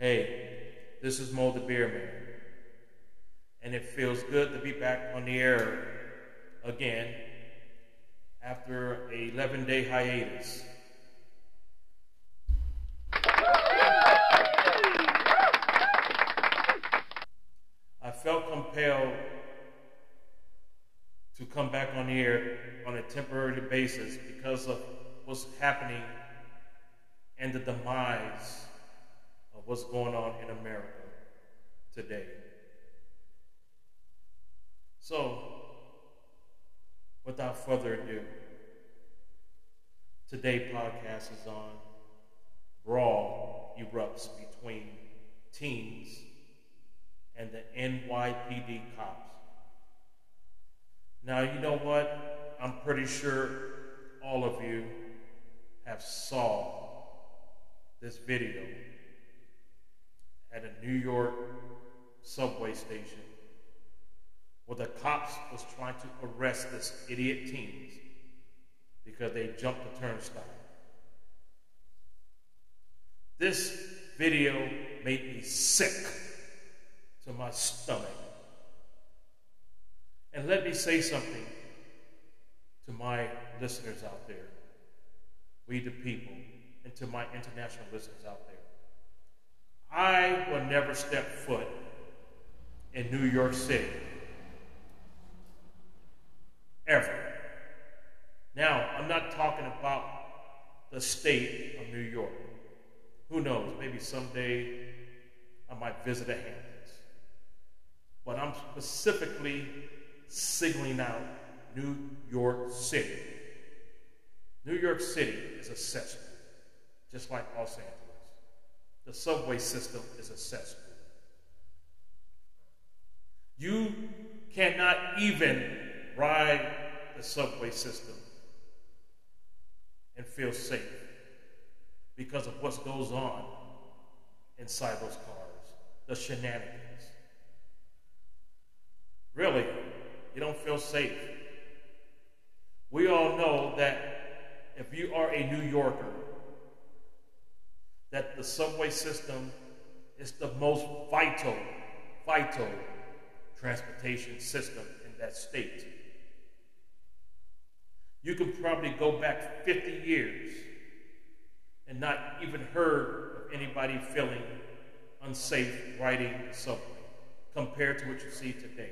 Hey, this is Mo the Beer Man, and it feels good to be back on the air again after a 11 day hiatus. I felt compelled to come back on the air on a temporary basis because of what's happening and the demise what's going on in America today. So, without further ado, today podcast is on brawl erupts between teens and the NYPD cops. Now, you know what? I'm pretty sure all of you have saw this video New York subway station where the cops was trying to arrest this idiot teens because they jumped the turnstile. This video made me sick to my stomach. And let me say something to my listeners out there, we the people, and to my international listeners out there. I will never step foot in New York City. Ever. Now, I'm not talking about the state of New York. Who knows? Maybe someday I might visit a Hamptons. But I'm specifically singling out New York City. New York City is a cesspool, just like Los Angeles. The subway system is a cesspool. You cannot even ride the subway system and feel safe because of what goes on inside those cars, the shenanigans. Really, you don't feel safe. We all know that if you are a New Yorker, that the subway system is the most vital, vital transportation system in that state. You can probably go back 50 years and not even heard of anybody feeling unsafe riding the subway compared to what you see today.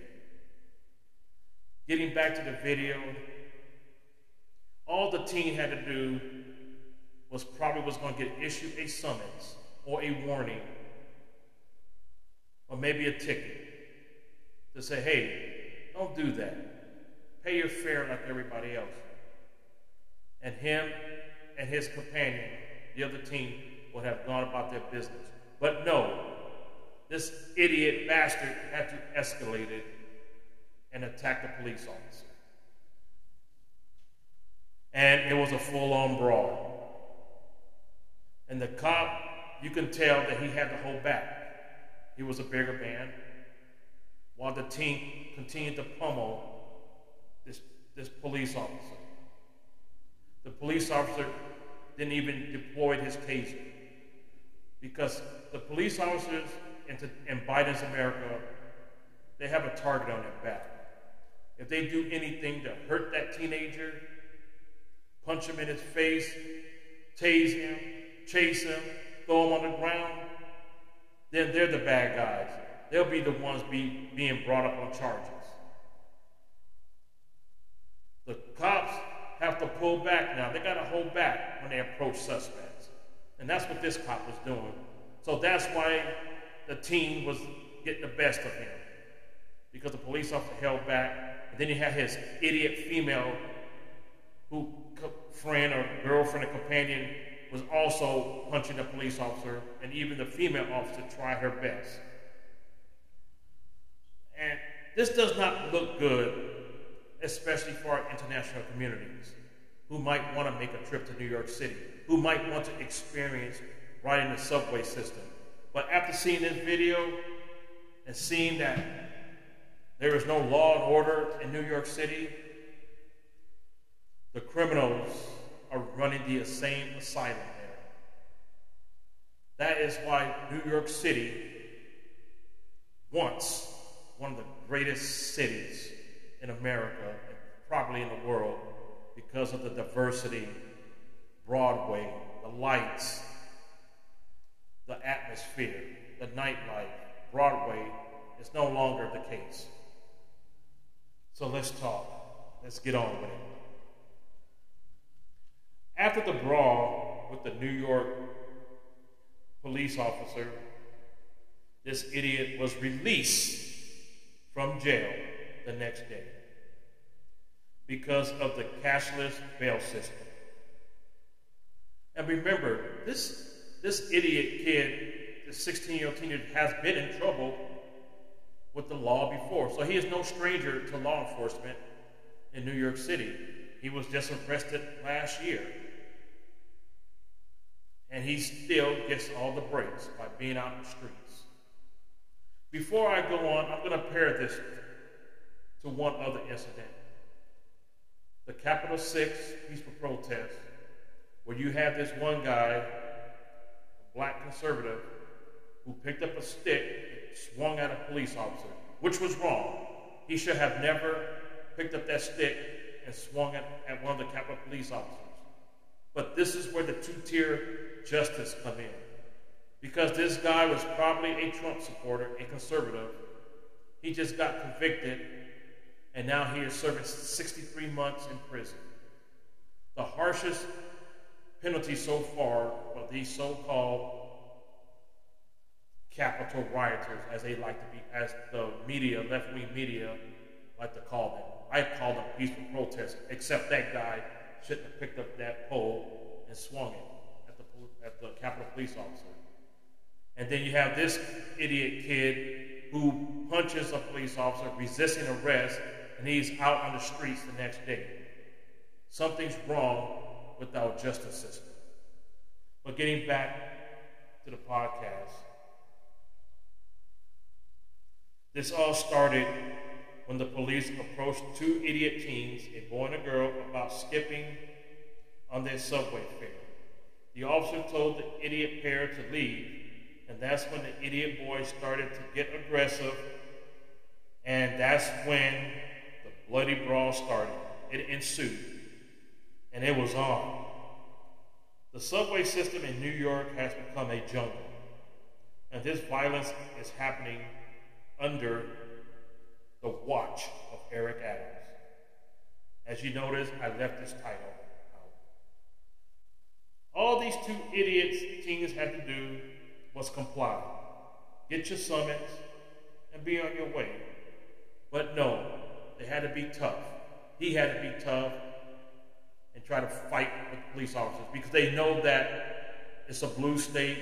Getting back to the video, all the teen had to do was probably was going to get issued a summons or a warning or maybe a ticket to say, hey, don't do that. Pay your fare like everybody else. And him and his companion, the other team, would have gone about their business. But no, this idiot bastard had to escalate it and attacked the police officer. And it was a full on brawl. And the cop, you can tell that he had to hold back. He was a bigger man. While the team continued to pummel this, this police officer. The police officer didn't even deploy his taser. Because the police officers in, in Biden's America, they have a target on their back. If they do anything to hurt that teenager, punch him in his face, tase him, chase him, throw him on the ground, then they're the bad guys. They'll be the ones be, being brought up on charges. The cops have to pull back now. They got to hold back when they approach suspects. And that's what this cop was doing. So that's why the team was getting the best of him. Because the police officer held back And then you had his idiot female who friend or girlfriend or companion was also punching a police officer, and even the female officer tried her best. And this does not look good, especially for our international communities who might want to make a trip to New York City, who might want to experience riding the subway system. But after seeing this video and seeing that there is no law and order in New York City. The criminals are running the same asylum there. That is why New York City, once one of the greatest cities in America and probably in the world, because of the diversity, Broadway, the lights, the atmosphere, the nightlife, Broadway is no longer the case. So let's talk. Let's get on with it. After the brawl with the New York police officer, this idiot was released from jail the next day because of the cashless bail system. And remember, this, this idiot kid, this 16 year old teenager, has been in trouble with the law before. So he is no stranger to law enforcement in New York City. He was just arrested last year. And he still gets all the breaks by being out in the streets. Before I go on, I'm going to pair this to one other incident. The Capitol 6 peaceful protest, where you have this one guy, a black conservative, who picked up a stick and swung at a police officer, which was wrong. He should have never picked up that stick and swung it at one of the Capitol police officers. But this is where the two-tier justice come in. Because this guy was probably a Trump supporter, a conservative. He just got convicted, and now he is serving 63 months in prison. The harshest penalty so far for these so-called Capitol rioters, as they like to be, as the media, left wing media, like to call them. I call them peaceful protests, except that guy shouldn't have picked up that pole and swung it at the, Capitol police officer. And then you have this idiot kid who punches a police officer, resisting arrest, and he's out on the streets the next day. Something's wrong with our justice system. But getting back to the podcast, this all started when the police approached two idiot teens, a boy and a girl, about skipping on their subway fare. The officer told the idiot pair to leave, and that's when the idiot boy started to get aggressive, and that's when the bloody brawl started. It ensued, and it was on. The subway system in New York has become a jungle, and this violence is happening under the watch of Eric Adams. As you notice, I left this title. All these two idiots teens had to do was comply, get your summons, and be on your way. But no, they had to be tough. He had to be tough and try to fight with police officers because they know that it's a blue state.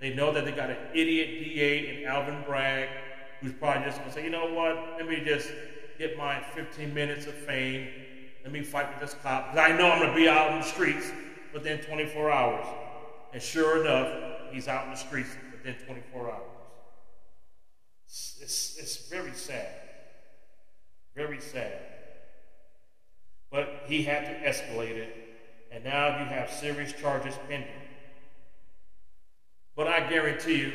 They know that they got an idiot DA in Alvin Bragg who's probably just going to say, you know what, let me just get my 15 minutes of fame. Let me fight with this cop. Because I know I'm going to be out in the streets within 24 hours. And sure enough, he's out in the streets within 24 hours. It's, it's, it's very sad. Very sad. But he had to escalate it. And now you have serious charges pending. But I guarantee you,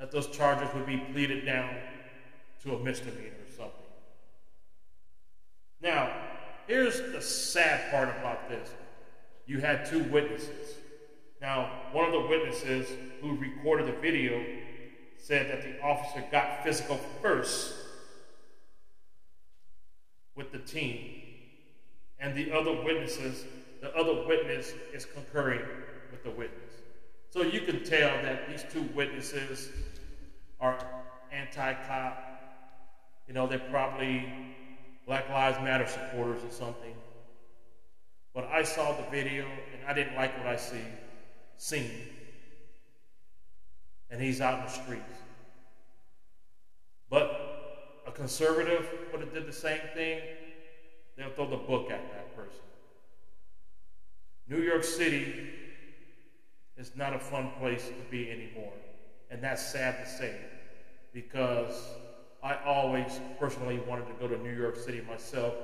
that those charges would be pleaded down to a misdemeanor or something. Now, here's the sad part about this you had two witnesses. Now, one of the witnesses who recorded the video said that the officer got physical first with the team. And the other witnesses, the other witness is concurring with the witness. So you can tell that these two witnesses are anti-cop. You know, they're probably Black Lives Matter supporters or something. But I saw the video and I didn't like what I see, seen. And he's out in the streets. But a conservative would have did the same thing. They'll throw the book at that person. New York City is not a fun place to be anymore. And that's sad to say because I always personally wanted to go to New York City myself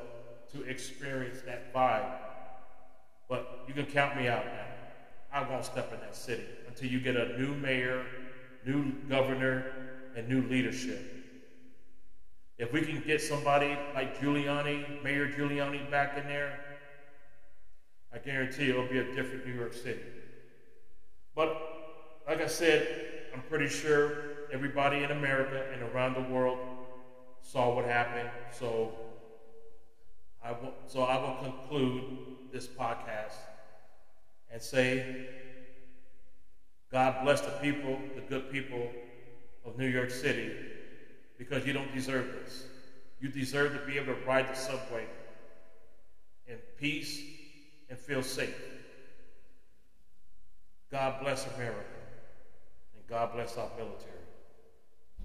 to experience that vibe. But you can count me out now. I won't step in that city until you get a new mayor, new governor, and new leadership. If we can get somebody like Giuliani, Mayor Giuliani, back in there, I guarantee it'll be a different New York City. But like I said, I'm pretty sure everybody in America and around the world saw what happened. So I will, so I will conclude this podcast and say, God bless the people, the good people of New York City, because you don't deserve this. You deserve to be able to ride the subway in peace and feel safe. God bless America, and God bless our military.